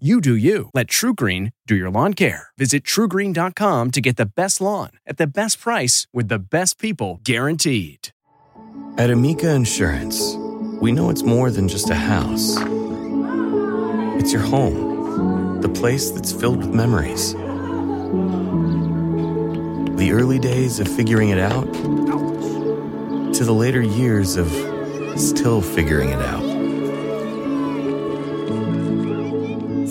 You do you. Let TruGreen do your lawn care. Visit trugreen.com to get the best lawn at the best price with the best people guaranteed. At Amica Insurance, we know it's more than just a house. It's your home, the place that's filled with memories. The early days of figuring it out to the later years of still figuring it out.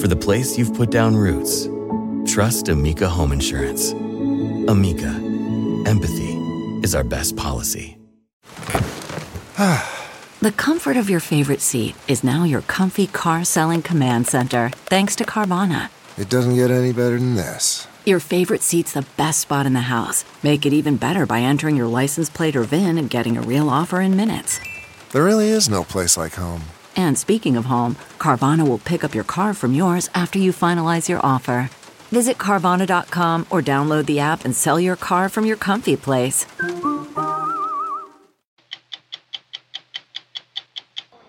For the place you've put down roots, trust Amica Home Insurance. Amica, empathy is our best policy. The comfort of your favorite seat is now your comfy car selling command center, thanks to Carvana. It doesn't get any better than this. Your favorite seat's the best spot in the house. Make it even better by entering your license plate or VIN and getting a real offer in minutes. There really is no place like home. And speaking of home, Carvana will pick up your car from yours after you finalize your offer. Visit Carvana.com or download the app and sell your car from your comfy place.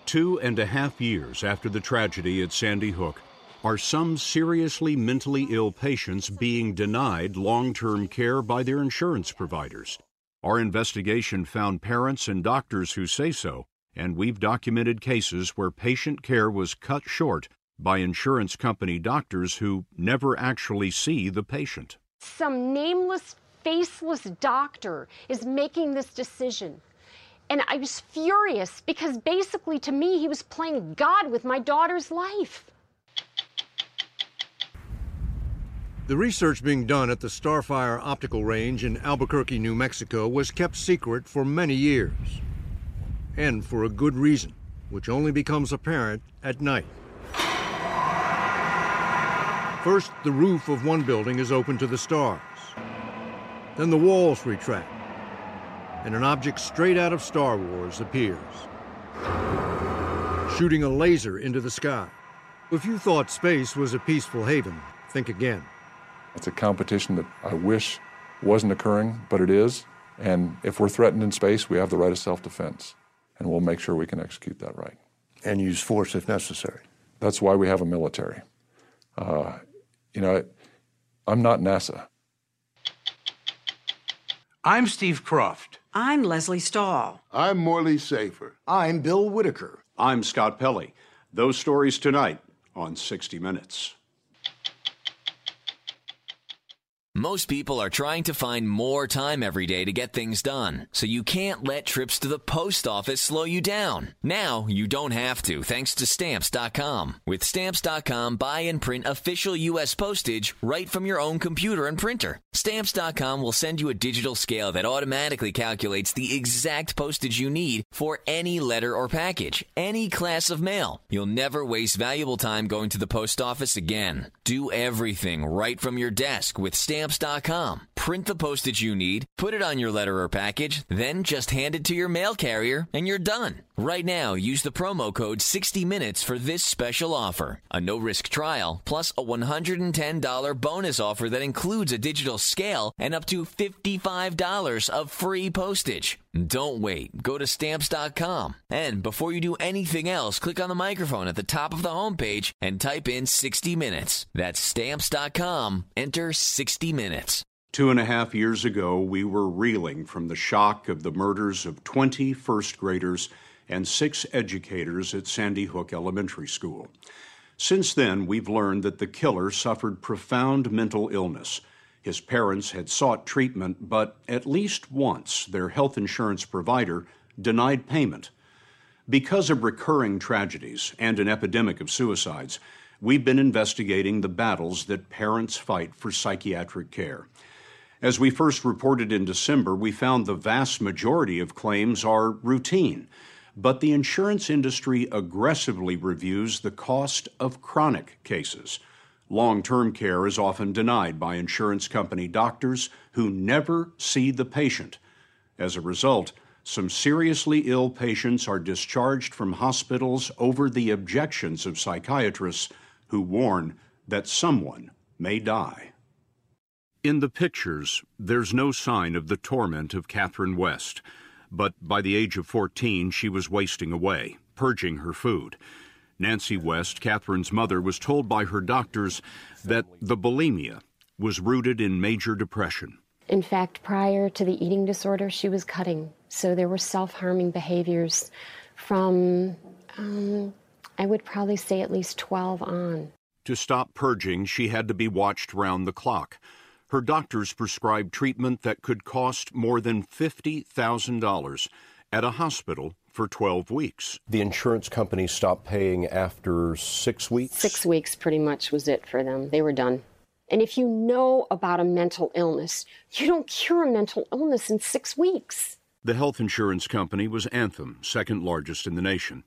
Two and a half years after the tragedy at Sandy Hook, are some seriously mentally ill patients being denied long term care by their insurance providers? Our investigation found parents and doctors who say so and we've documented cases where patient care was cut short by insurance company doctors who never actually see the patient. Some nameless, faceless doctor is making this decision. And I was furious because basically, to me, he was playing God with my daughter's life. The research being done at the Starfire Optical Range in Albuquerque, New Mexico was kept secret for many years and for a good reason, which only becomes apparent at night. First, the roof of one building is open to the stars. Then the walls retract, and an object straight out of Star Wars appears, shooting a laser into the sky. If you thought space was a peaceful haven, think again. It's a competition that I wish wasn't occurring, but it is. And if we're threatened in space, we have the right of self defense and we'll make sure we can execute that right. And use force if necessary. That's why we have a military. Uh, you know, I'm not NASA. I'm Steve Kroft. I'm Lesley Stahl. I'm Morley Safer. I'm Bill Whitaker. I'm Scott Pelley. Those stories tonight on 60 Minutes. Most people are trying to find more time every day to get things done, so you can't let trips to the post office slow you down. Now you don't have to thanks to stamps.com. With stamps.com, buy and print official U.S. postage right from your own computer and printer. Stamps.com will send you a digital scale that automatically calculates the exact postage you need for any letter or package, any class of mail. You'll never waste valuable time going to the post office again. Do everything right from your desk with Stamps stamps.com. Print the postage you need, put it on your letter or package, then just hand it to your mail carrier, and you're done. Right now, use the promo code 60 Minutes for this special offer. A no risk trial, plus a $110 bonus offer that includes a digital scale and up to $55 of free postage. Don't wait. Go to stamps.com. And before you do anything else, click on the microphone at the top of the homepage and type in 60 minutes. That's stamps.com. Enter 60 minutes. Two and a half years ago, we were reeling from the shock of the murders of 20 first graders and six educators at Sandy Hook Elementary School. Since then, we've learned that the killer suffered profound mental illness his parents had sought treatment, but at least once their health insurance provider denied payment. Because of recurring tragedies and an epidemic of suicides, we've been investigating the battles that parents fight for psychiatric care. As we first reported in December, we found the vast majority of claims are routine, but the insurance industry aggressively reviews the cost of chronic cases. Long term care is often denied by insurance company doctors who never see the patient. As a result, some seriously ill patients are discharged from hospitals over the objections of psychiatrists who warn that someone may die. In the pictures, there's no sign of the torment of Catherine West, but by the age of 14, she was wasting away, purging her food. Nancy West, Catherine's mother, was told by her doctors that the bulimia was rooted in major depression. In fact, prior to the eating disorder, she was cutting. So there were self harming behaviors from, um, I would probably say, at least 12 on. To stop purging, she had to be watched round the clock. Her doctors prescribed treatment that could cost more than $50,000 at a hospital for 12 weeks. The insurance company stopped paying after six weeks? Six weeks pretty much was it for them. They were done. And if you know about a mental illness, you don't cure a mental illness in six weeks. The health insurance company was Anthem, second largest in the nation.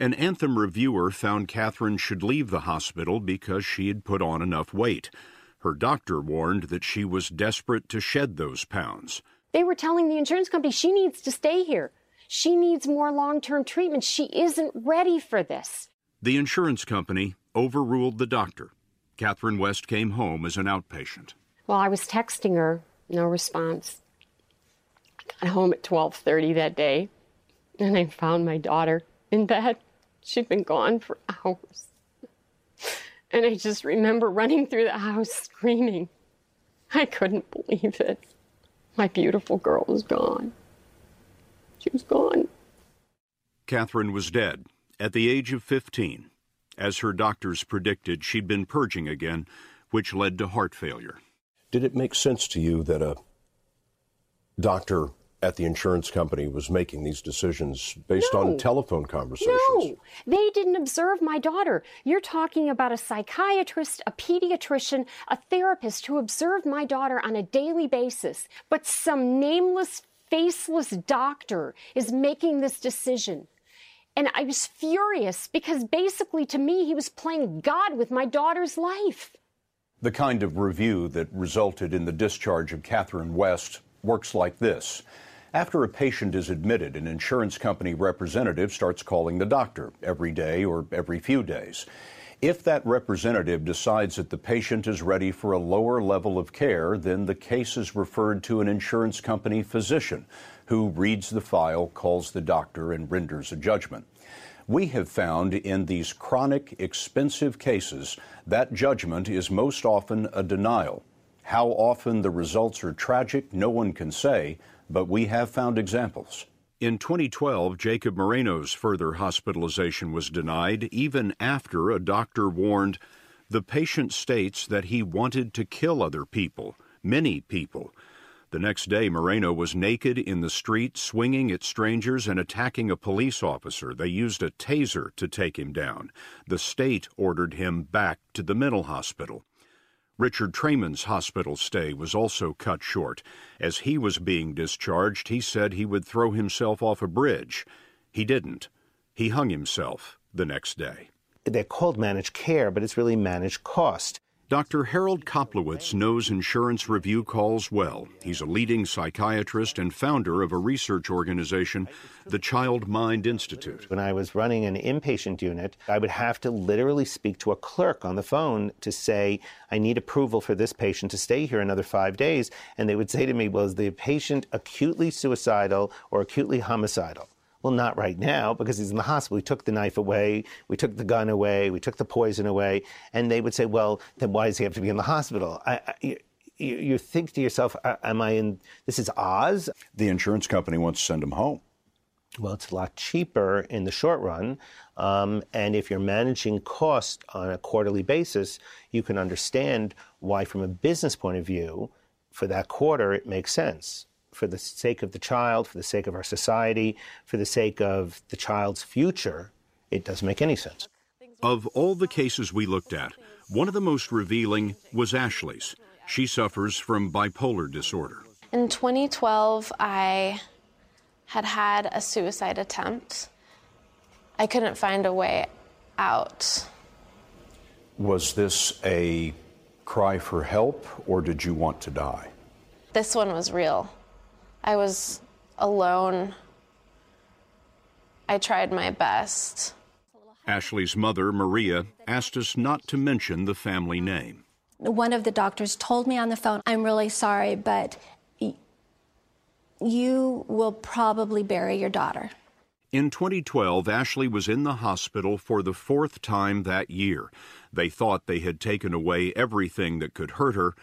An Anthem reviewer found Catherine should leave the hospital because she had put on enough weight. Her doctor warned that she was desperate to shed those pounds. They were telling the insurance company she needs to stay here. She needs more long term treatment. She isn't ready for this. The insurance company overruled the doctor. Catherine West came home as an outpatient. Well, I was texting her, no response. I got home at 12:30 that day, and I found my daughter in bed. She'd been gone for hours. And I just remember running through the house screaming. I couldn't believe it. My beautiful girl was gone. She was gone. Catherine was dead at the age of 15. As her doctors predicted, she'd been purging again, which led to heart failure. Did it make sense to you that a doctor at the insurance company was making these decisions based no. on telephone conversations. No, they didn't observe my daughter. You're talking about a psychiatrist, a pediatrician, a therapist who observed my daughter on a daily basis. But some nameless, faceless doctor is making this decision. And I was furious because basically to me, he was playing God with my daughter's life. The kind of review that resulted in the discharge of Catherine West works like this. After a patient is admitted, an insurance company representative starts calling the doctor every day or every few days. If that representative decides that the patient is ready for a lower level of care, then the case is referred to an insurance company physician who reads the file, calls the doctor, and renders a judgment. We have found in these chronic, expensive cases that judgment is most often a denial. How often the results are tragic, no one can say, but we have found examples. In 2012, Jacob Moreno's further hospitalization was denied even after a doctor warned the patient states that he wanted to kill other people, many people. The next day, Moreno was naked in the street, swinging at strangers and attacking a police officer. They used a taser to take him down. The state ordered him back to the mental hospital. Richard Trayman's hospital stay was also cut short. As he was being discharged, he said he would throw himself off a bridge. He didn't. He hung himself the next day. They're called managed care, but it's really managed cost. Dr. Harold Koplewicz knows insurance review calls well. He's a leading psychiatrist and founder of a research organization, the Child Mind Institute. When I was running an inpatient unit, I would have to literally speak to a clerk on the phone to say, I need approval for this patient to stay here another five days. And they would say to me, Well, is the patient acutely suicidal or acutely homicidal? Well, not right now because he's in the hospital. We took the knife away, we took the gun away, we took the poison away. And they would say, well, then why does he have to be in the hospital? I, I, you, you think to yourself, am I in, this is Oz? The insurance company wants to send him home. Well, it's a lot cheaper in the short run. Um, and if you're managing cost on a quarterly basis, you can understand why, from a business point of view, for that quarter, it makes sense for the sake of the child, for the sake of our society, for the sake of the child's future, it doesn't make any sense. Of all the cases we looked at, one of the most revealing was Ashley's. She suffers from bipolar disorder. In 2012, I had had a suicide attempt. I couldn't find a way out. Was this a cry for help, or did you want to die? This one was real. I was alone. I tried my best. Ashley's mother, Maria, asked us not to mention the family name. One of the doctors told me on the phone, I'm really sorry, but you will probably bury your daughter. In 2012, Ashley was in the hospital for the fourth time that year. They thought they had taken away everything that could hurt her,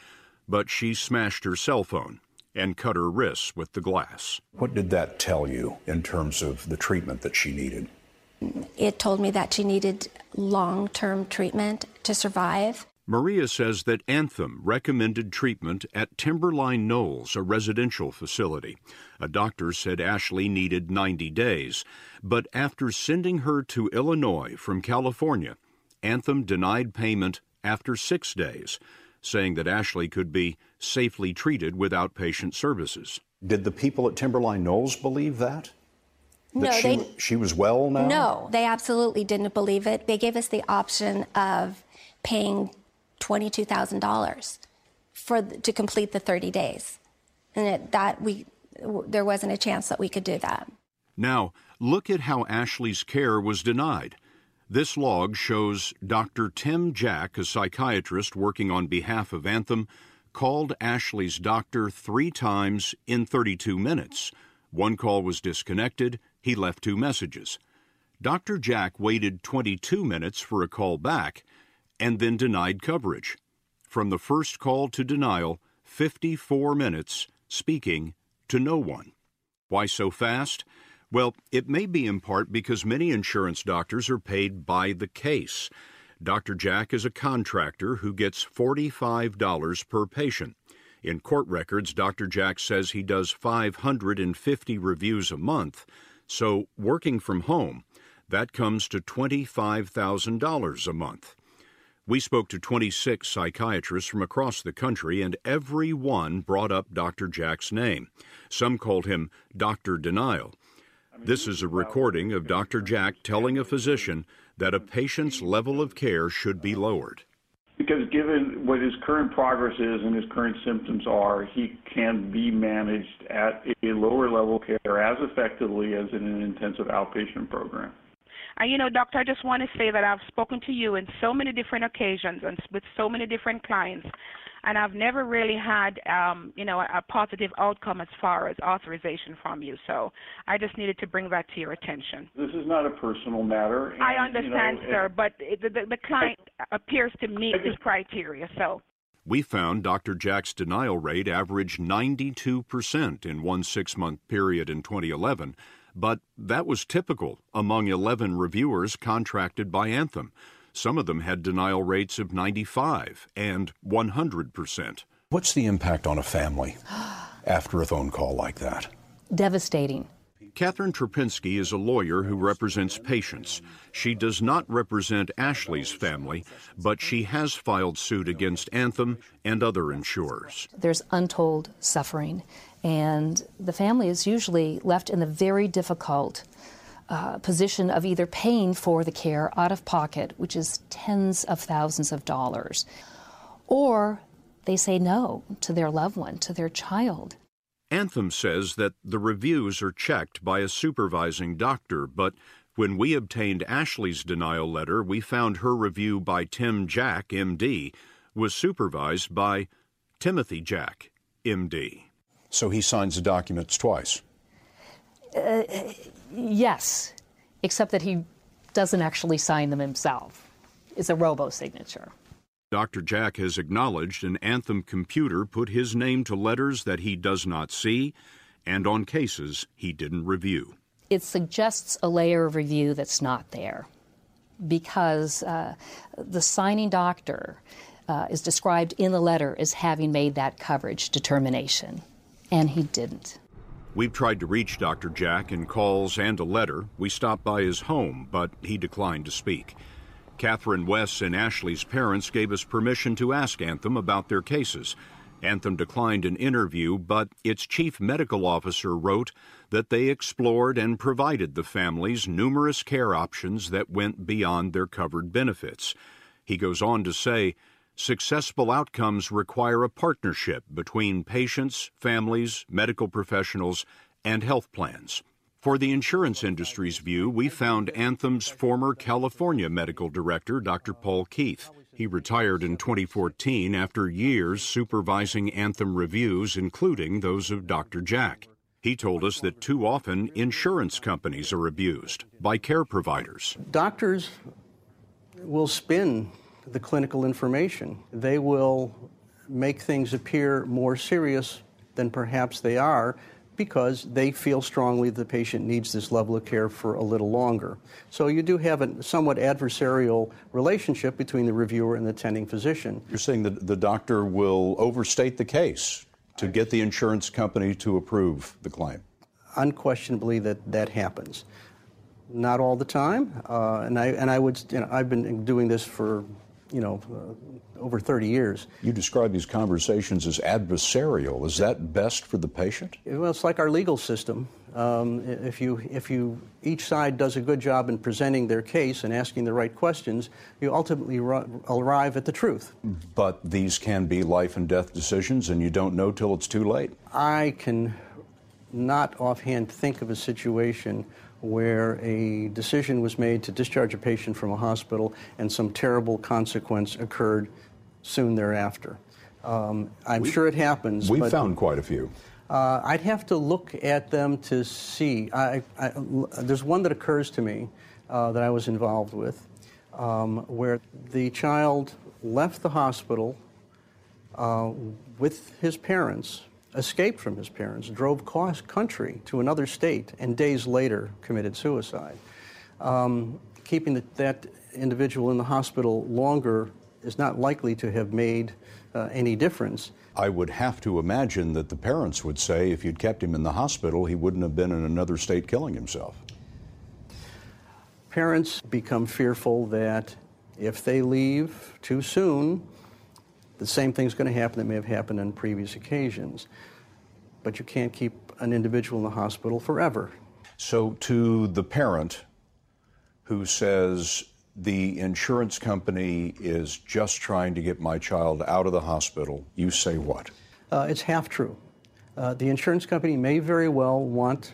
but she smashed her cell phone and cut her wrists with the glass. What did that tell you in terms of the treatment that she needed? It told me that she needed long term treatment to survive. Maria says that Anthem recommended treatment at Timberline Knolls, a residential facility. A doctor said Ashley needed 90 days, but after sending her to Illinois from California, Anthem denied payment after six days, saying that Ashley could be safely treated with outpatient services. Did the people at Timberline Knolls believe that? That no, she, they she was well now? No, they absolutely didn't believe it. They gave us the option of paying $22,000 for to complete the 30 days. And it, that we there wasn't a chance that we could do that. Now, look at how Ashley's care was denied. This log shows Dr. Tim Jack, a psychiatrist working on behalf of Anthem, called Ashley's doctor three times in 32 minutes. One call was disconnected. He left two messages. Dr. Jack waited 22 minutes for a call back and then denied coverage. From the first call to denial, 54 minutes speaking to no one. Why so fast? Well, it may be in part because many insurance doctors are paid by the case. Dr. Jack is a contractor who gets $45 per patient. In court records, Dr. Jack says he does 550 reviews a month. So, working from home, that comes to $25,000 a month. We spoke to 26 psychiatrists from across the country, and every one brought up Dr. Jack's name. Some called him Dr. Denial. This is a recording of Dr. Jack telling a physician that a patient's level of care should be lowered. Because given what his current progress is and his current symptoms are, he can be managed at a lower level care as effectively as in an intensive outpatient program. And you know, doctor, I just want to say that I've spoken to you in so many different occasions and with so many different clients, and I've never really had, um, you know, a, a positive outcome as far as authorization from you. So I just needed to bring that to your attention. This is not a personal matter. And, I understand, you know, sir, it- but it, the, the, the client appears to meet the criteria. So We found Dr. Jack's denial rate averaged 92% in one six month period in 2011, but that was typical among 11 reviewers contracted by Anthem. Some of them had denial rates of 95 and 100%. What's the impact on a family after a phone call like that? Devastating. Catherine Trapinski is a lawyer who represents patients. She does not represent Ashley's family, but she has filed suit against Anthem and other insurers. There's untold suffering, and the family is usually left in the very difficult uh, position of either paying for the care out of pocket, which is tens of thousands of dollars, or they say no to their loved one, to their child. Anthem says that the reviews are checked by a supervising doctor, but when we obtained Ashley's denial letter, we found her review by Tim Jack, MD, was supervised by Timothy Jack, MD. So he signs the documents twice. Uh, yes, except that he doesn't actually sign them himself. It's a robo signature. Dr. Jack has acknowledged an Anthem computer put his name to letters that he does not see and on cases he didn't review. It suggests a layer of review that's not there because uh, the signing doctor uh, is described in the letter as having made that coverage determination, and he didn't. We've tried to reach Dr. Jack in calls and a letter. We stopped by his home, but he declined to speak. Catherine West and Ashley's parents gave us permission to ask Anthem about their cases. Anthem declined an interview, but its chief medical officer wrote that they explored and provided the families numerous care options that went beyond their covered benefits. He goes on to say, Successful outcomes require a partnership between patients, families, medical professionals, and health plans. For the insurance industry's view, we found Anthem's former California medical director, Dr. Paul Keith. He retired in 2014 after years supervising Anthem reviews, including those of Dr. Jack. He told us that too often insurance companies are abused by care providers. Doctors will spin the clinical information. They will make things appear more serious than perhaps they are because they feel strongly the patient needs this level of care for a little longer. So you do have a somewhat adversarial relationship between the reviewer and the attending physician. You're saying that the doctor will overstate the case to get the insurance company to approve the claim? Unquestionably, that, that happens. Not all the time, uh, and I and I would you know I've been doing this for you know, uh, over 30 years. You describe these conversations as adversarial. Is that best for the patient? Well, it's like our legal system. Um, if you if you each side does a good job in presenting their case and asking the right questions, you ultimately arrive at the truth. But these can be life and death decisions, and you don't know till it's too late. I can not offhand think of a situation where a decision was made to discharge a patient from a hospital and some terrible consequence occurred soon thereafter. Um, I'm we, sure it happens. We found quite a few. Uh, I'd have to look at them to see. I, I, there's one that occurs to me uh, that I was involved with um, where the child left the hospital uh, with his parents escaped from his parents, drove cross country to another state, and days later committed suicide. Um, keeping the, that individual in the hospital longer is not likely to have made uh, any difference. I would have to imagine that the parents would say if you'd kept him in the hospital, he wouldn't have been in another state killing himself. Parents become fearful that if they leave too soon, the same thing's going to happen that may have happened on previous occasions. But you can't keep an individual in the hospital forever. So, to the parent who says, the insurance company is just trying to get my child out of the hospital, you say what? Uh, it's half true. Uh, the insurance company may very well want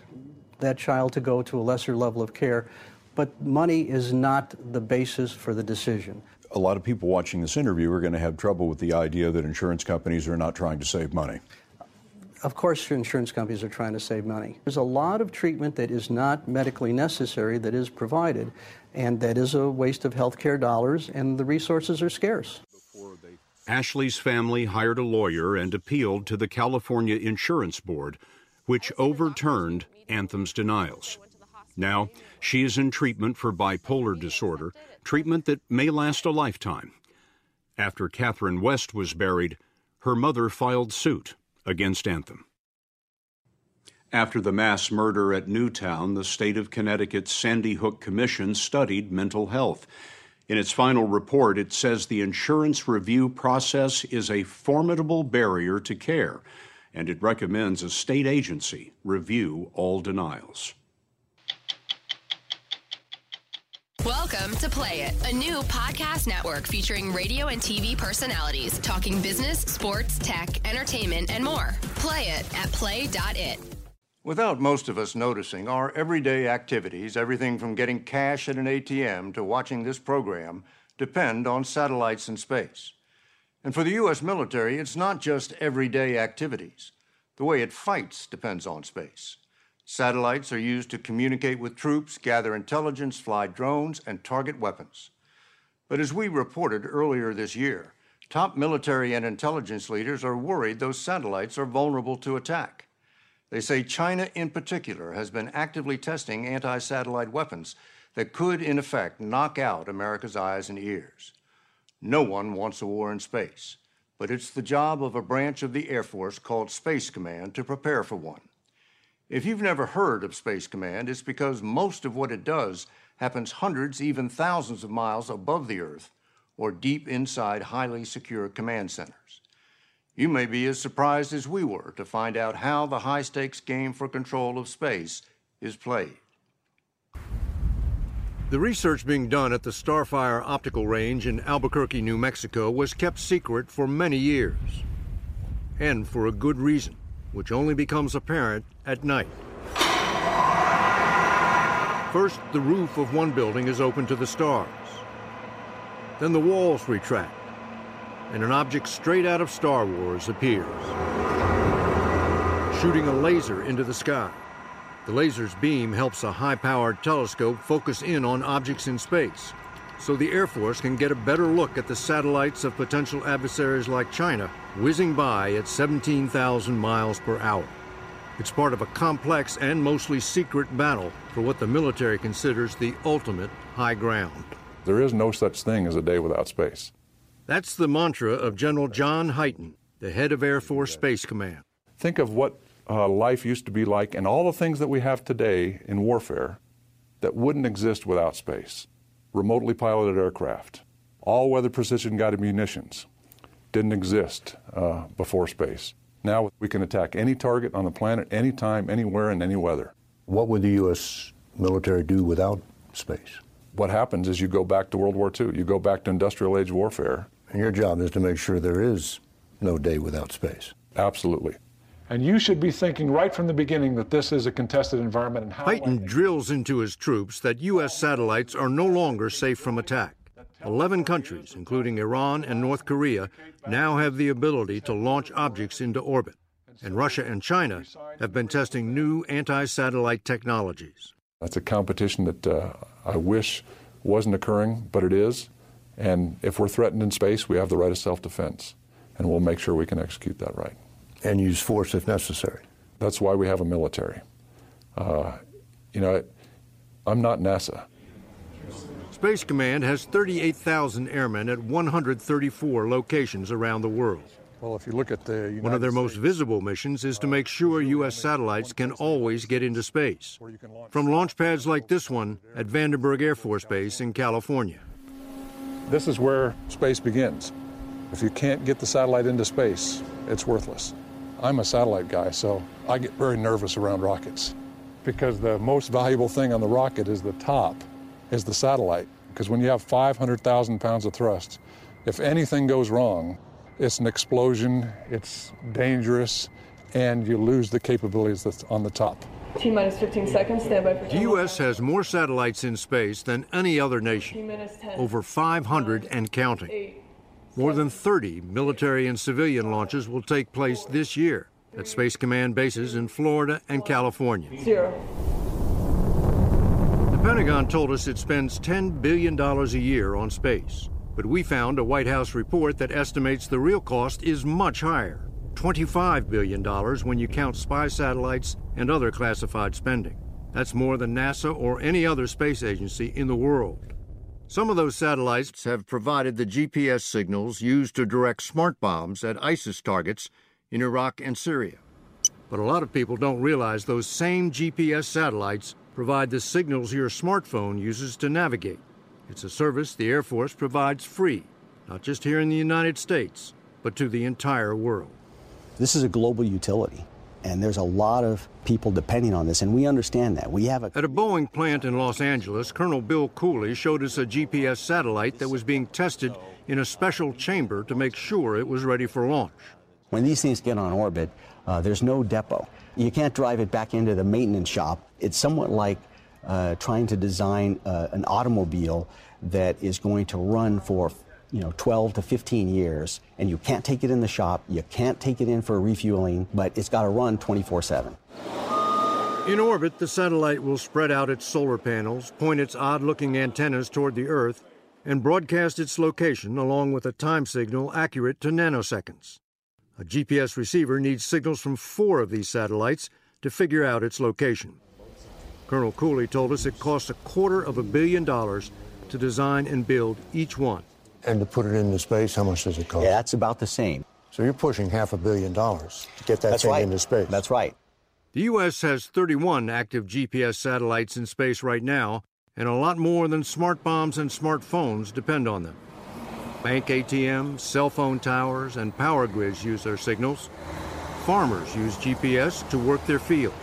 that child to go to a lesser level of care, but money is not the basis for the decision a lot of people watching this interview are going to have trouble with the idea that insurance companies are not trying to save money. Of course, insurance companies are trying to save money. There's a lot of treatment that is not medically necessary that is provided, and that is a waste of healthcare dollars, and the resources are scarce. Ashley's family hired a lawyer and appealed to the California Insurance Board, which overturned Anthem's denials. Now, she is in treatment for bipolar disorder, treatment that may last a lifetime. After Catherine West was buried, her mother filed suit against Anthem. After the mass murder at Newtown, the state of Connecticut's Sandy Hook Commission studied mental health. In its final report, it says the insurance review process is a formidable barrier to care, and it recommends a state agency review all denials. Welcome to Play It, a new podcast network featuring radio and TV personalities talking business, sports, tech, entertainment, and more. Play it at play.it. Without most of us noticing, our everyday activities, everything from getting cash at an ATM to watching this program, depend on satellites in space. And for the U.S. military, it's not just everyday activities. The way it fights depends on space. Satellites are used to communicate with troops, gather intelligence, fly drones, and target weapons. But as we reported earlier this year, top military and intelligence leaders are worried those satellites are vulnerable to attack. They say China, in particular, has been actively testing anti satellite weapons that could, in effect, knock out America's eyes and ears. No one wants a war in space, but it's the job of a branch of the Air Force called Space Command to prepare for one. If you've never heard of Space Command, it's because most of what it does happens hundreds, even thousands of miles above the Earth or deep inside highly secure command centers. You may be as surprised as we were to find out how the high stakes game for control of space is played. The research being done at the Starfire Optical Range in Albuquerque, New Mexico was kept secret for many years. And for a good reason, which only becomes apparent at night. First, the roof of one building is open to the stars. Then the walls retract, and an object straight out of Star Wars appears, shooting a laser into the sky. The laser's beam helps a high-powered telescope focus in on objects in space, so the Air Force can get a better look at the satellites of potential adversaries like China whizzing by at 17,000 miles per hour. It's part of a complex and mostly secret battle for what the military considers the ultimate high ground. There is no such thing as a day without space. That's the mantra of General John Hyten, the head of Air Force Space Command. Think of what uh, life used to be like and all the things that we have today in warfare that wouldn't exist without space. Remotely piloted aircraft, all weather precision guided munitions didn't exist uh, before space. Now we can attack any target on the planet, anytime, anywhere, in any weather. What would the U.S. military do without space? What happens is you go back to World War II, you go back to industrial age warfare. And your job is to make sure there is no day without space. Absolutely. And you should be thinking right from the beginning that this is a contested environment and how. Hyten drills into his troops that U.S. satellites are no longer safe from attack. Eleven countries, including Iran and North Korea, now have the ability to launch objects into orbit. And Russia and China have been testing new anti satellite technologies. That's a competition that uh, I wish wasn't occurring, but it is. And if we're threatened in space, we have the right of self defense. And we'll make sure we can execute that right and use force if necessary. That's why we have a military. Uh, you know, I'm not NASA. Space Command has 38,000 airmen at 134 locations around the world. Well, if you look at the United one of their States, most visible missions is to make sure U.S. satellites can always get into space, from launch pads like this one at Vandenberg Air Force Base in California. This is where space begins. If you can't get the satellite into space, it's worthless. I'm a satellite guy, so I get very nervous around rockets because the most valuable thing on the rocket is the top, is the satellite. Because when you have 500,000 pounds of thrust, if anything goes wrong, it's an explosion, it's dangerous, and you lose the capabilities that's on the top. T minus 15 seconds, stand by for The U.S. has more satellites in space than any other nation, over 500 and counting. More than 30 military and civilian launches will take place this year at Space Command bases in Florida and California. Zero. The Pentagon told us it spends $10 billion a year on space, but we found a White House report that estimates the real cost is much higher $25 billion when you count spy satellites and other classified spending. That's more than NASA or any other space agency in the world. Some of those satellites have provided the GPS signals used to direct smart bombs at ISIS targets in Iraq and Syria. But a lot of people don't realize those same GPS satellites provide the signals your smartphone uses to navigate. It's a service the Air Force provides free, not just here in the United States, but to the entire world. This is a global utility and there's a lot of people depending on this, and we understand that. We have a At a Boeing plant in Los Angeles, Colonel Bill Cooley showed us a GPS satellite that was being tested in a special chamber to make sure it was ready for launch. When these things get on orbit, uh, there's no depot. You can't drive it back into the maintenance shop. It's somewhat like uh, trying to design uh, an automobile that is going to run for you know 12 to 15 years and you can't take it in the shop you can't take it in for refueling but it's got to run 24/7 in orbit the satellite will spread out its solar panels point its odd-looking antennas toward the earth and broadcast its location along with a time signal accurate to nanoseconds. A GPS receiver needs signals from 4 of these satellites to figure out its location. Colonel Cooley told us it costs a quarter of a billion dollars to design and build each one and to put it into space, how much does it cost? Yeah, that's about the same. So you're pushing half a billion dollars to get that that's thing right. into space. That's right. The U.S. has 31 active GPS satellites in space right now, and a lot more than smart bombs and smartphones depend on them. Bank ATMs, cell phone towers, and power grids use their signals. Farmers use GPS to work their fields.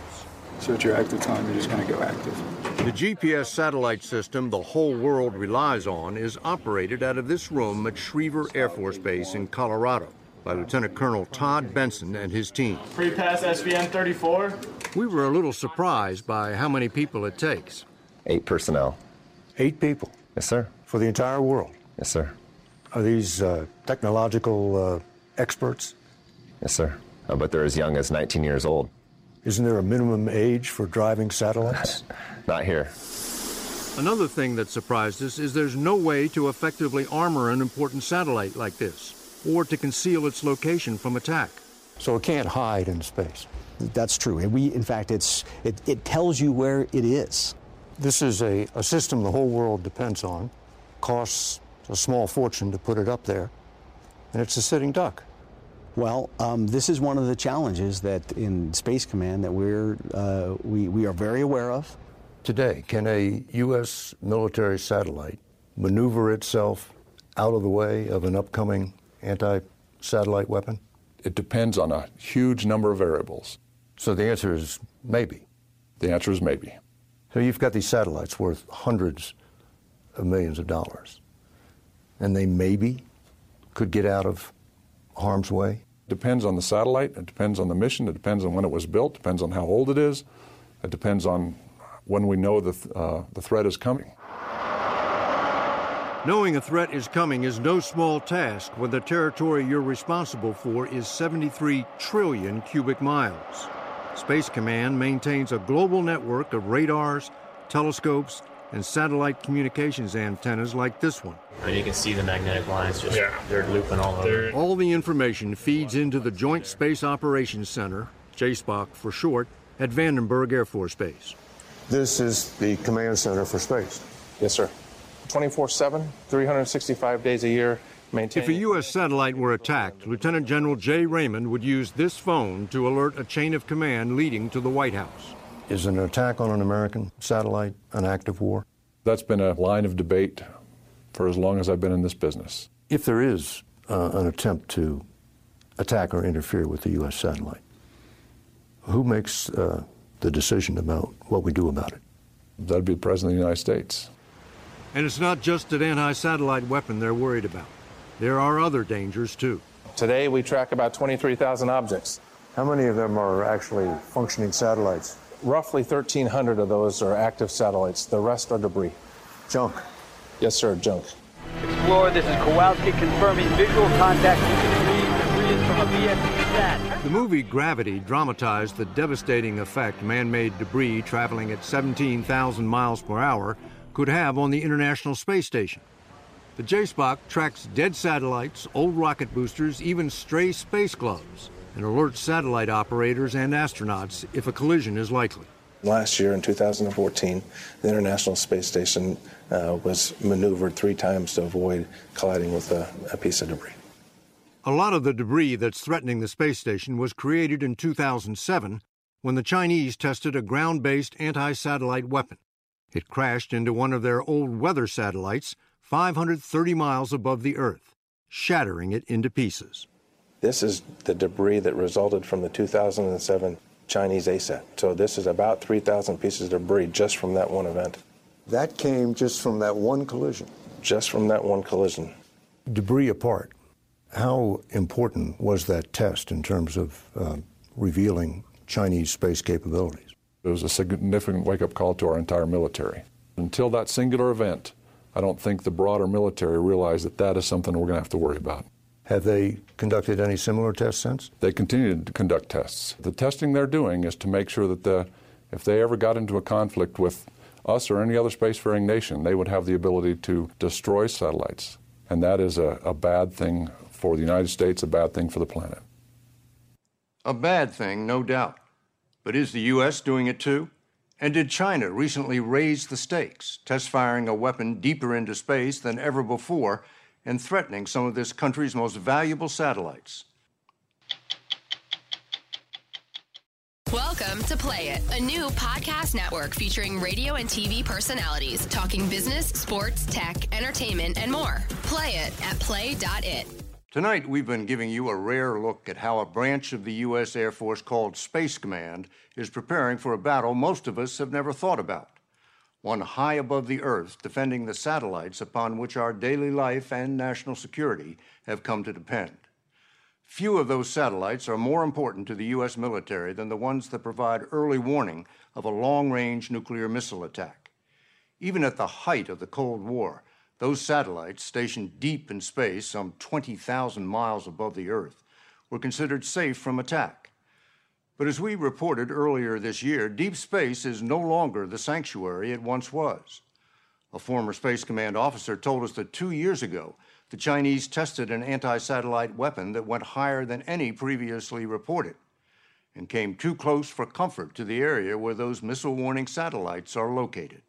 So at your active time, you're just going to go active. The GPS satellite system the whole world relies on is operated out of this room at Schriever Air Force Base in Colorado by Lieutenant Colonel Todd Benson and his team. Pre-pass SVN 34. We were a little surprised by how many people it takes. Eight personnel. Eight people? Yes, sir. For the entire world? Yes, sir. Are these uh, technological uh, experts? Yes, sir. Uh, but they're as young as 19 years old. Isn't there a minimum age for driving satellites? Not here. Another thing that surprised us is there's no way to effectively armor an important satellite like this or to conceal its location from attack. So it can't hide in space. That's true. And we, in fact, it's, it, it tells you where it is. This is a, a system the whole world depends on. Costs a small fortune to put it up there. And it's a sitting duck. Well, um, this is one of the challenges that in Space Command that we're, uh, we, we are very aware of. Today, can a U.S. military satellite maneuver itself out of the way of an upcoming anti satellite weapon? It depends on a huge number of variables. So the answer is maybe. The answer is maybe. So you've got these satellites worth hundreds of millions of dollars, and they maybe could get out of harm's way? Depends on the satellite, it depends on the mission, it depends on when it was built, depends on how old it is, it depends on when we know the, th- uh, the threat is coming. Knowing a threat is coming is no small task when the territory you're responsible for is 73 trillion cubic miles. Space Command maintains a global network of radars, telescopes, and satellite communications antennas like this one. And you can see the magnetic lines just yeah. they're looping all over. All the information feeds into the Joint Space Operations Center, JSPOC for short, at Vandenberg Air Force Base. This is the command center for space. Yes, sir. 24 7, 365 days a year. Maintained. If a U.S. satellite were attacked, Lieutenant General Jay Raymond would use this phone to alert a chain of command leading to the White House. Is an attack on an American satellite an act of war? That's been a line of debate for as long as I've been in this business. If there is uh, an attempt to attack or interfere with the U.S. satellite, who makes uh, the decision about what we do about it? That'd be the President of the United States. And it's not just an anti satellite weapon they're worried about, there are other dangers too. Today we track about 23,000 objects. How many of them are actually functioning satellites? Roughly 1,300 of those are active satellites. The rest are debris. Junk? Yes, sir, junk. Explorer, this is Kowalski confirming visual contact with debris. Debris from a BSC. The movie Gravity dramatized the devastating effect man made debris traveling at 17,000 miles per hour could have on the International Space Station. The JSPOC tracks dead satellites, old rocket boosters, even stray space gloves, and alert satellite operators and astronauts if a collision is likely. Last year, in 2014, the International Space Station uh, was maneuvered three times to avoid colliding with a, a piece of debris. A lot of the debris that's threatening the space station was created in 2007 when the Chinese tested a ground based anti satellite weapon. It crashed into one of their old weather satellites 530 miles above the Earth, shattering it into pieces. This is the debris that resulted from the 2007 Chinese ASAT. So this is about 3,000 pieces of debris just from that one event. That came just from that one collision? Just from that one collision. Debris apart, how important was that test in terms of uh, revealing Chinese space capabilities? It was a significant wake up call to our entire military. Until that singular event, I don't think the broader military realized that that is something we're going to have to worry about. Have they conducted any similar tests since? They continue to conduct tests. The testing they're doing is to make sure that the, if they ever got into a conflict with us or any other spacefaring nation, they would have the ability to destroy satellites. And that is a, a bad thing for the United States, a bad thing for the planet. A bad thing, no doubt. But is the U.S. doing it too? And did China recently raise the stakes, test firing a weapon deeper into space than ever before and threatening some of this country's most valuable satellites? Welcome to Play It, a new podcast network featuring radio and TV personalities talking business, sports, tech, entertainment, and more. Play it at play.it. Tonight, we've been giving you a rare look at how a branch of the U.S. Air Force called Space Command is preparing for a battle most of us have never thought about. One high above the Earth, defending the satellites upon which our daily life and national security have come to depend. Few of those satellites are more important to the U.S. military than the ones that provide early warning of a long range nuclear missile attack. Even at the height of the Cold War, those satellites, stationed deep in space, some 20,000 miles above the Earth, were considered safe from attack. But as we reported earlier this year, deep space is no longer the sanctuary it once was. A former Space Command officer told us that two years ago, the Chinese tested an anti satellite weapon that went higher than any previously reported and came too close for comfort to the area where those missile warning satellites are located.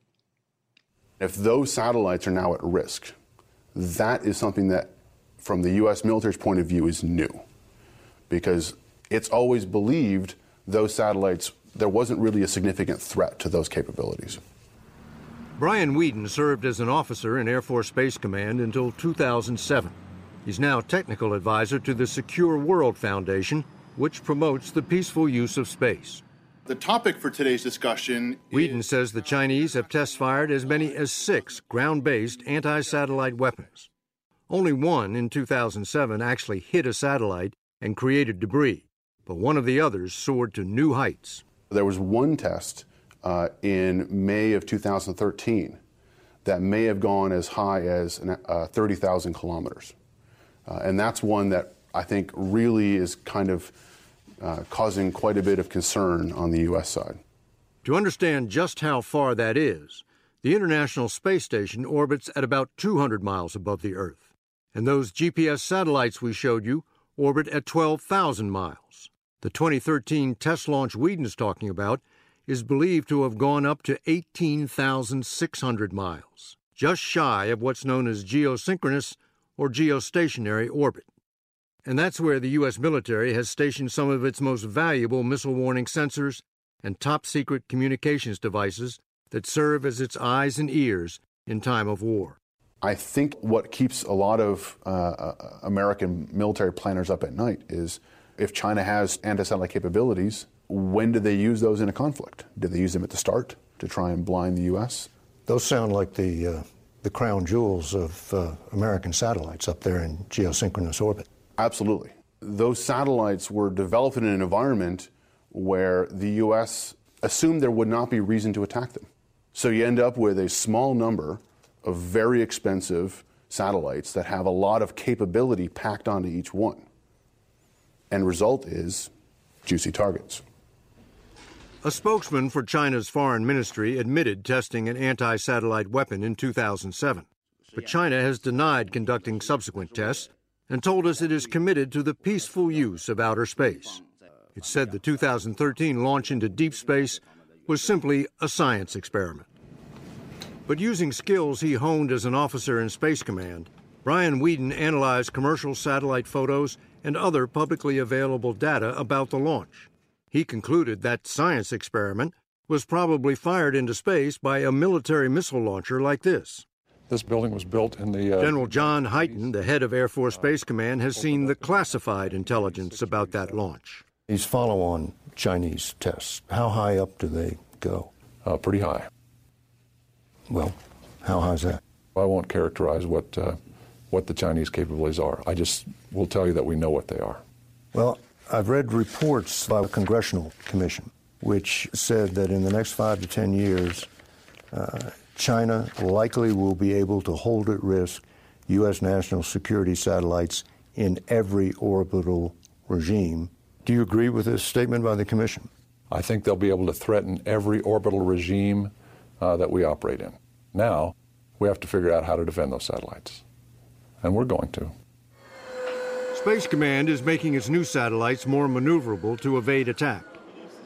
If those satellites are now at risk, that is something that, from the U.S. military's point of view, is new. Because it's always believed those satellites, there wasn't really a significant threat to those capabilities. Brian Weeden served as an officer in Air Force Space Command until 2007. He's now technical advisor to the Secure World Foundation, which promotes the peaceful use of space. The topic for today's discussion. Weeden says the Chinese have test fired as many as six ground based anti satellite weapons. Only one in 2007 actually hit a satellite and created debris, but one of the others soared to new heights. There was one test uh, in May of 2013 that may have gone as high as uh, 30,000 kilometers. Uh, and that's one that I think really is kind of uh, causing quite a bit of concern on the U.S. side. To understand just how far that is, the International Space Station orbits at about 200 miles above the Earth, and those GPS satellites we showed you orbit at 12,000 miles. The 2013 test launch Weeden's talking about is believed to have gone up to 18,600 miles, just shy of what's known as geosynchronous or geostationary orbit. And that's where the U.S. military has stationed some of its most valuable missile warning sensors and top secret communications devices that serve as its eyes and ears in time of war. I think what keeps a lot of uh, uh American military planners up at night is if China has anti satellite capabilities, when do they use those in a conflict? Do they use them at the start to try and blind the U.S.? Those sound like the, uh, the crown jewels of uh, American satellites up there in geosynchronous orbit. Absolutely. Those satellites were developed in an environment where the U.S. assumed there would not be reason to attack them. So you end up with a small number of very expensive satellites that have a lot of capability packed onto each one. And result is juicy targets. A spokesman for China's foreign ministry admitted testing an anti satellite weapon in 2007. But China has denied conducting subsequent tests and told us it is committed to the peaceful use of outer space. It said the 2013 launch into deep space was simply a science experiment. But using skills he honed as an officer in Space Command, Brian Weeden analyzed commercial satellite photos and other publicly available data about the launch. He concluded that science experiment was probably fired into space by a military missile launcher like this. This building was built in the. Uh, General John Hyten, the head of Air Force Space Command, has seen the classified intelligence about that launch. These follow on Chinese tests, how high up do they go? Uh, pretty high. Well, how high is that? I won't characterize what, uh, what the Chinese capabilities are. I just will tell you that we know what they are. Well, I've read reports by a congressional commission which said that in the next five to ten years, uh, China likely will be able to hold at risk U.S. national security satellites in every orbital regime. Do you agree with this statement by the Commission? I think they'll be able to threaten every orbital regime uh, that we operate in. Now, we have to figure out how to defend those satellites. And we're going to. Space Command is making its new satellites more maneuverable to evade attack,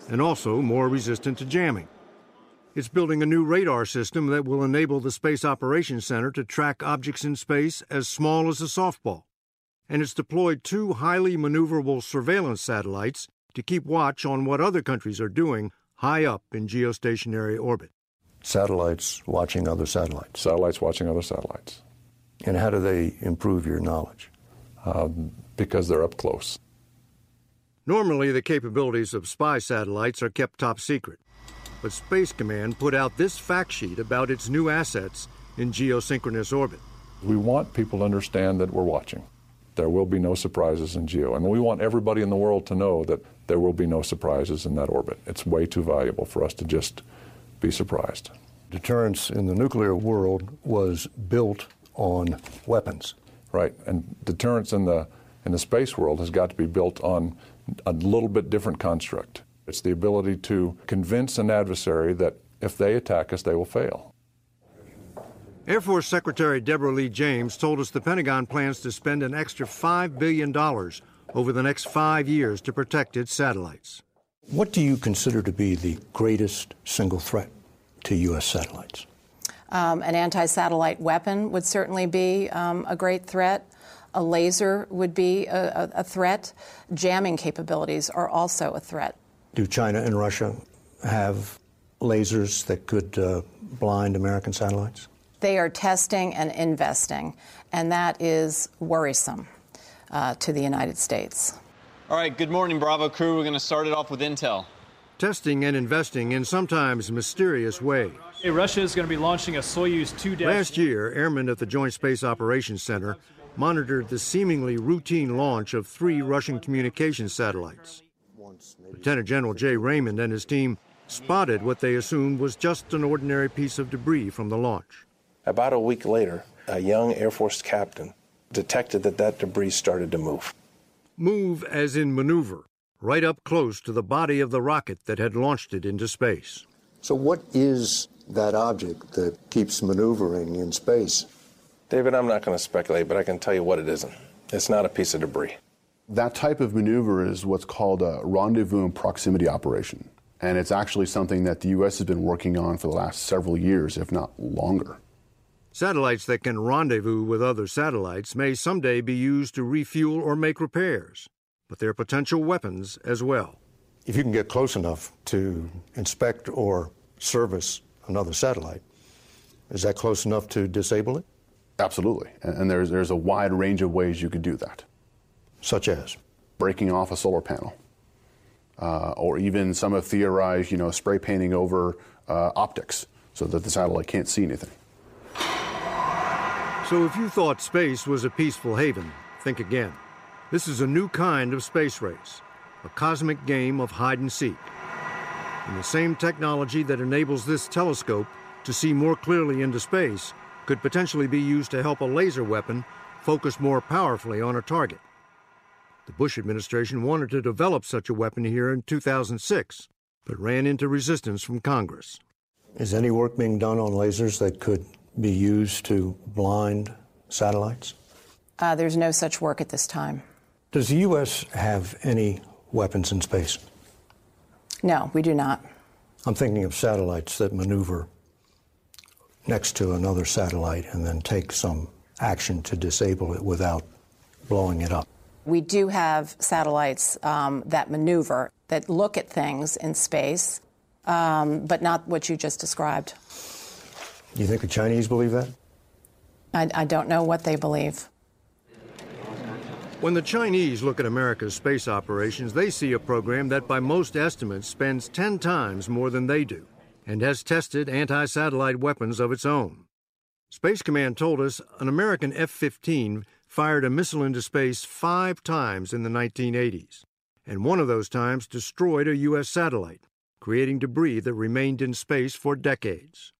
and also more resistant to jamming. It's building a new radar system that will enable the Space Operations Center to track objects in space as small as a softball. And it's deployed two highly maneuverable surveillance satellites to keep watch on what other countries are doing high up in geostationary orbit. Satellites watching other satellites. Satellites watching other satellites. And how do they improve your knowledge? Um, because they're up close. Normally, the capabilities of spy satellites are kept top secret. But Space Command put out this fact sheet about its new assets in geosynchronous orbit. We want people to understand that we're watching. There will be no surprises in geo. And we want everybody in the world to know that there will be no surprises in that orbit. It's way too valuable for us to just be surprised. Deterrence in the nuclear world was built on weapons. Right. And deterrence in the in the space world has got to be built on a little bit different construct. It's the ability to convince an adversary that if they attack us, they will fail. Air Force Secretary Deborah Lee James told us the Pentagon plans to spend an extra $5 billion over the next five years to protect its satellites. What do you consider to be the greatest single threat to U.S. satellites? Um, an anti satellite weapon would certainly be um, a great threat. A laser would be a, a, a threat. Jamming capabilities are also a threat. Do China and Russia have lasers that could uh, blind American satellites? They are testing and investing, and that is worrisome uh, to the United States. All right, good morning, Bravo crew. We're going to start it off with intel. Testing and investing in sometimes mysterious ways. Hey, Russia is going to be launching a Soyuz 2 Last year, airmen at the Joint Space Operations Center monitored the seemingly routine launch of three Russian communications satellites. Lieutenant General Jay Raymond and his team spotted what they assumed was just an ordinary piece of debris from the launch. About a week later, a young Air Force captain detected that that debris started to move. Move as in maneuver, right up close to the body of the rocket that had launched it into space. So, what is that object that keeps maneuvering in space? David, I'm not going to speculate, but I can tell you what it isn't. It's not a piece of debris. That type of maneuver is what's called a rendezvous and proximity operation. And it's actually something that the U.S. has been working on for the last several years, if not longer. Satellites that can rendezvous with other satellites may someday be used to refuel or make repairs, but they're potential weapons as well. If you can get close enough to inspect or service another satellite, is that close enough to disable it? Absolutely. And there's, there's a wide range of ways you could do that. Such as? Breaking off a solar panel. Uh, or even some have theorized, you know, spray painting over uh, optics so that the satellite can't see anything. So if you thought space was a peaceful haven, think again. This is a new kind of space race, a cosmic game of hide and seek. And the same technology that enables this telescope to see more clearly into space could potentially be used to help a laser weapon focus more powerfully on a target. The Bush administration wanted to develop such a weapon here in 2006, but ran into resistance from Congress. Is any work being done on lasers that could be used to blind satellites? Uh, there's no such work at this time. Does the U.S. have any weapons in space? No, we do not. I'm thinking of satellites that maneuver next to another satellite and then take some action to disable it without blowing it up. We do have satellites um, that maneuver, that look at things in space, um, but not what you just described. Do you think the Chinese believe that? I, I don't know what they believe. When the Chinese look at America's space operations, they see a program that, by most estimates, spends 10 times more than they do and has tested anti satellite weapons of its own. Space Command told us an American F 15 fired a missile into space five times in the 1980s, and one of those times destroyed a U.S. satellite, creating debris that remained in space for decades.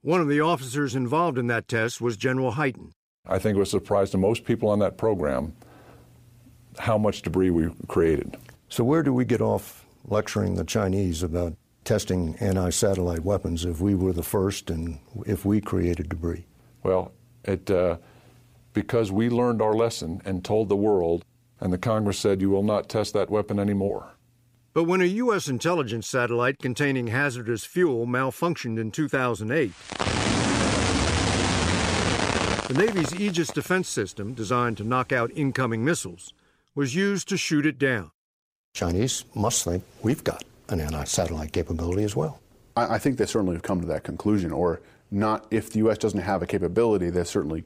One of the officers involved in that test was General Hyten. I think it was a surprise to most people on that program how much debris we created. So, where do we get off lecturing the Chinese about testing anti satellite weapons if we were the first and if we created debris? Well, it, uh, because we learned our lesson and told the world, and the Congress said, you will not test that weapon anymore. But when a U.S. intelligence satellite containing hazardous fuel malfunctioned in 2008, the Navy's Aegis defense system, designed to knock out incoming missiles, was used to shoot it down. Chinese must think we've got an anti satellite capability as well. I, I, think they certainly have come to that conclusion, or not if the U.S. doesn't have a capability, they certainly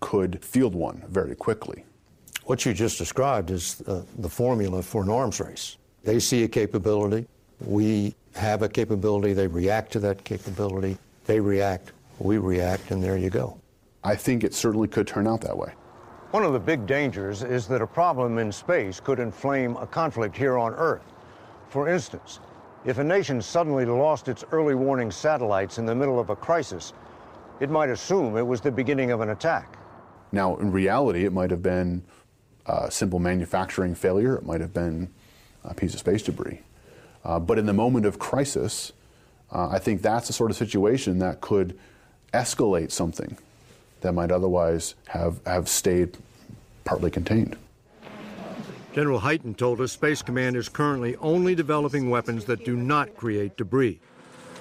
could field one very quickly. What you just described is uh, the formula for an arms race. They see a capability, we have a capability, they react to that capability, they react, we react, and there you go. I think it certainly could turn out that way. One of the big dangers is that a problem in space could inflame a conflict here on Earth. For instance, if a nation suddenly lost its early warning satellites in the middle of a crisis, it might assume it was the beginning of an attack. Now, in reality, it might have been a simple manufacturing failure, it might have been a piece of space debris. Uh, but in the moment of crisis, uh, I think that's the sort of situation that could escalate something that might otherwise have, have stayed partly contained. General Hyten told us Space Command is currently only developing weapons that do not create debris,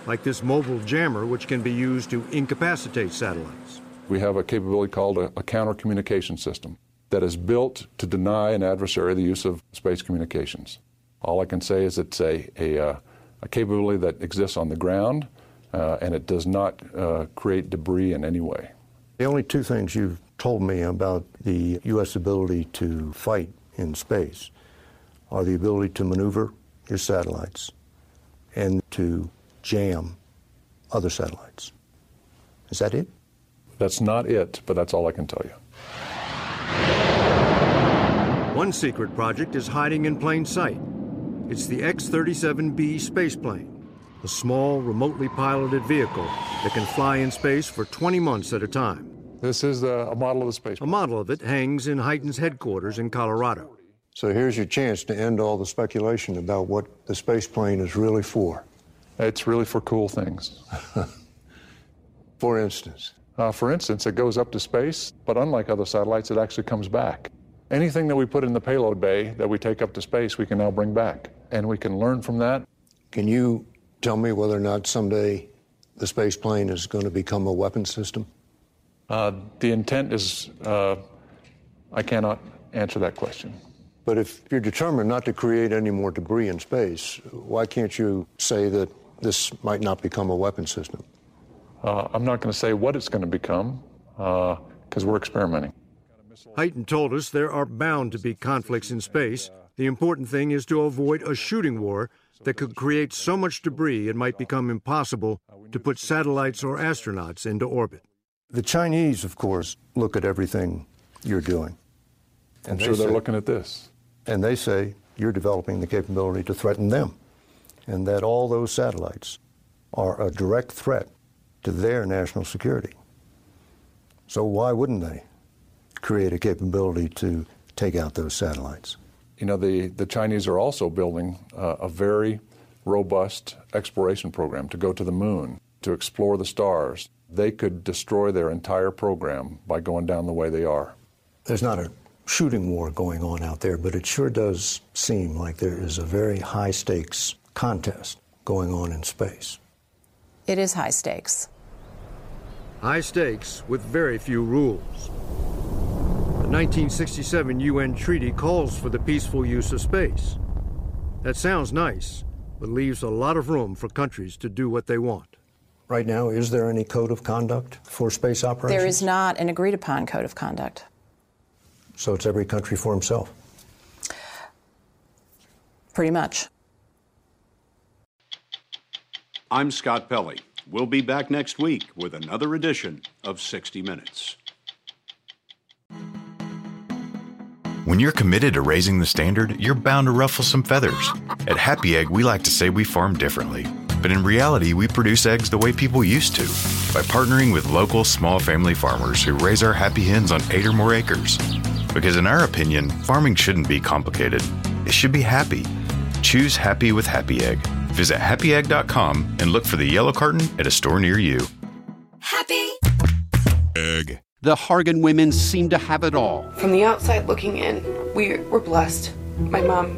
like this mobile jammer, which can be used to incapacitate satellites. We have a capability called a, a counter communication system that is built to deny an adversary the use of space communications. All I can say is it's a, a, uh, a capability that exists on the ground uh, and it does not uh, create debris in any way. The only two things you've told me about the U.S. ability to fight in space are the ability to maneuver your satellites and to jam other satellites. Is that it? That's not it, but that's all I can tell you. One secret project is hiding in plain sight. It's the X 37B spaceplane, a small, remotely piloted vehicle that can fly in space for 20 months at a time. This is a, a model of the space. A model of it hangs in Hyten's headquarters in Colorado. So here's your chance to end all the speculation about what the space plane is really for. It's really for cool things. for instance? Uh, for instance, it goes up to space, but unlike other satellites, it actually comes back. Anything that we put in the payload bay that we take up to space, we can now bring back. And we can learn from that. Can you tell me whether or not someday the space plane is going to become a weapon system? Uh, the intent is, uh, I cannot answer that question. But if you're determined not to create any more debris in space, why can't you say that this might not become a weapon system? Uh, I'm not going to say what it's going to become because we're experimenting. Hyten told us there are bound to be conflicts in space. The important thing is to avoid a shooting war that could create so much debris it might become impossible to put satellites or astronauts into orbit. The Chinese, of course, look at everything you're doing. I'm sure they're say, looking at this. And they say you're developing the capability to threaten them, and that all those satellites are a direct threat to their national security. So why wouldn't they create a capability to take out those satellites? You know, the, the Chinese are also building uh, a very robust exploration program to go to the moon, to explore the stars. They could destroy their entire program by going down the way they are. There's not a shooting war going on out there, but it sure does seem like there is a very high stakes contest going on in space. It is high stakes. High stakes with very few rules. The 1967 UN treaty calls for the peaceful use of space. That sounds nice, but leaves a lot of room for countries to do what they want. Right now, is there any code of conduct for space operations? There is not an agreed upon code of conduct. So it's every country for himself? Pretty much. I'm Scott Pelley. We'll be back next week with another edition of 60 Minutes. When you're committed to raising the standard, you're bound to ruffle some feathers. At Happy Egg, we like to say we farm differently. But in reality, we produce eggs the way people used to by partnering with local small family farmers who raise our happy hens on eight or more acres. Because in our opinion, farming shouldn't be complicated. It should be happy. Choose happy with Happy Egg. Visit happyegg.com and look for the yellow carton at a store near you. Happy Egg. The Hargan women seem to have it all. From the outside looking in, we were blessed. My mom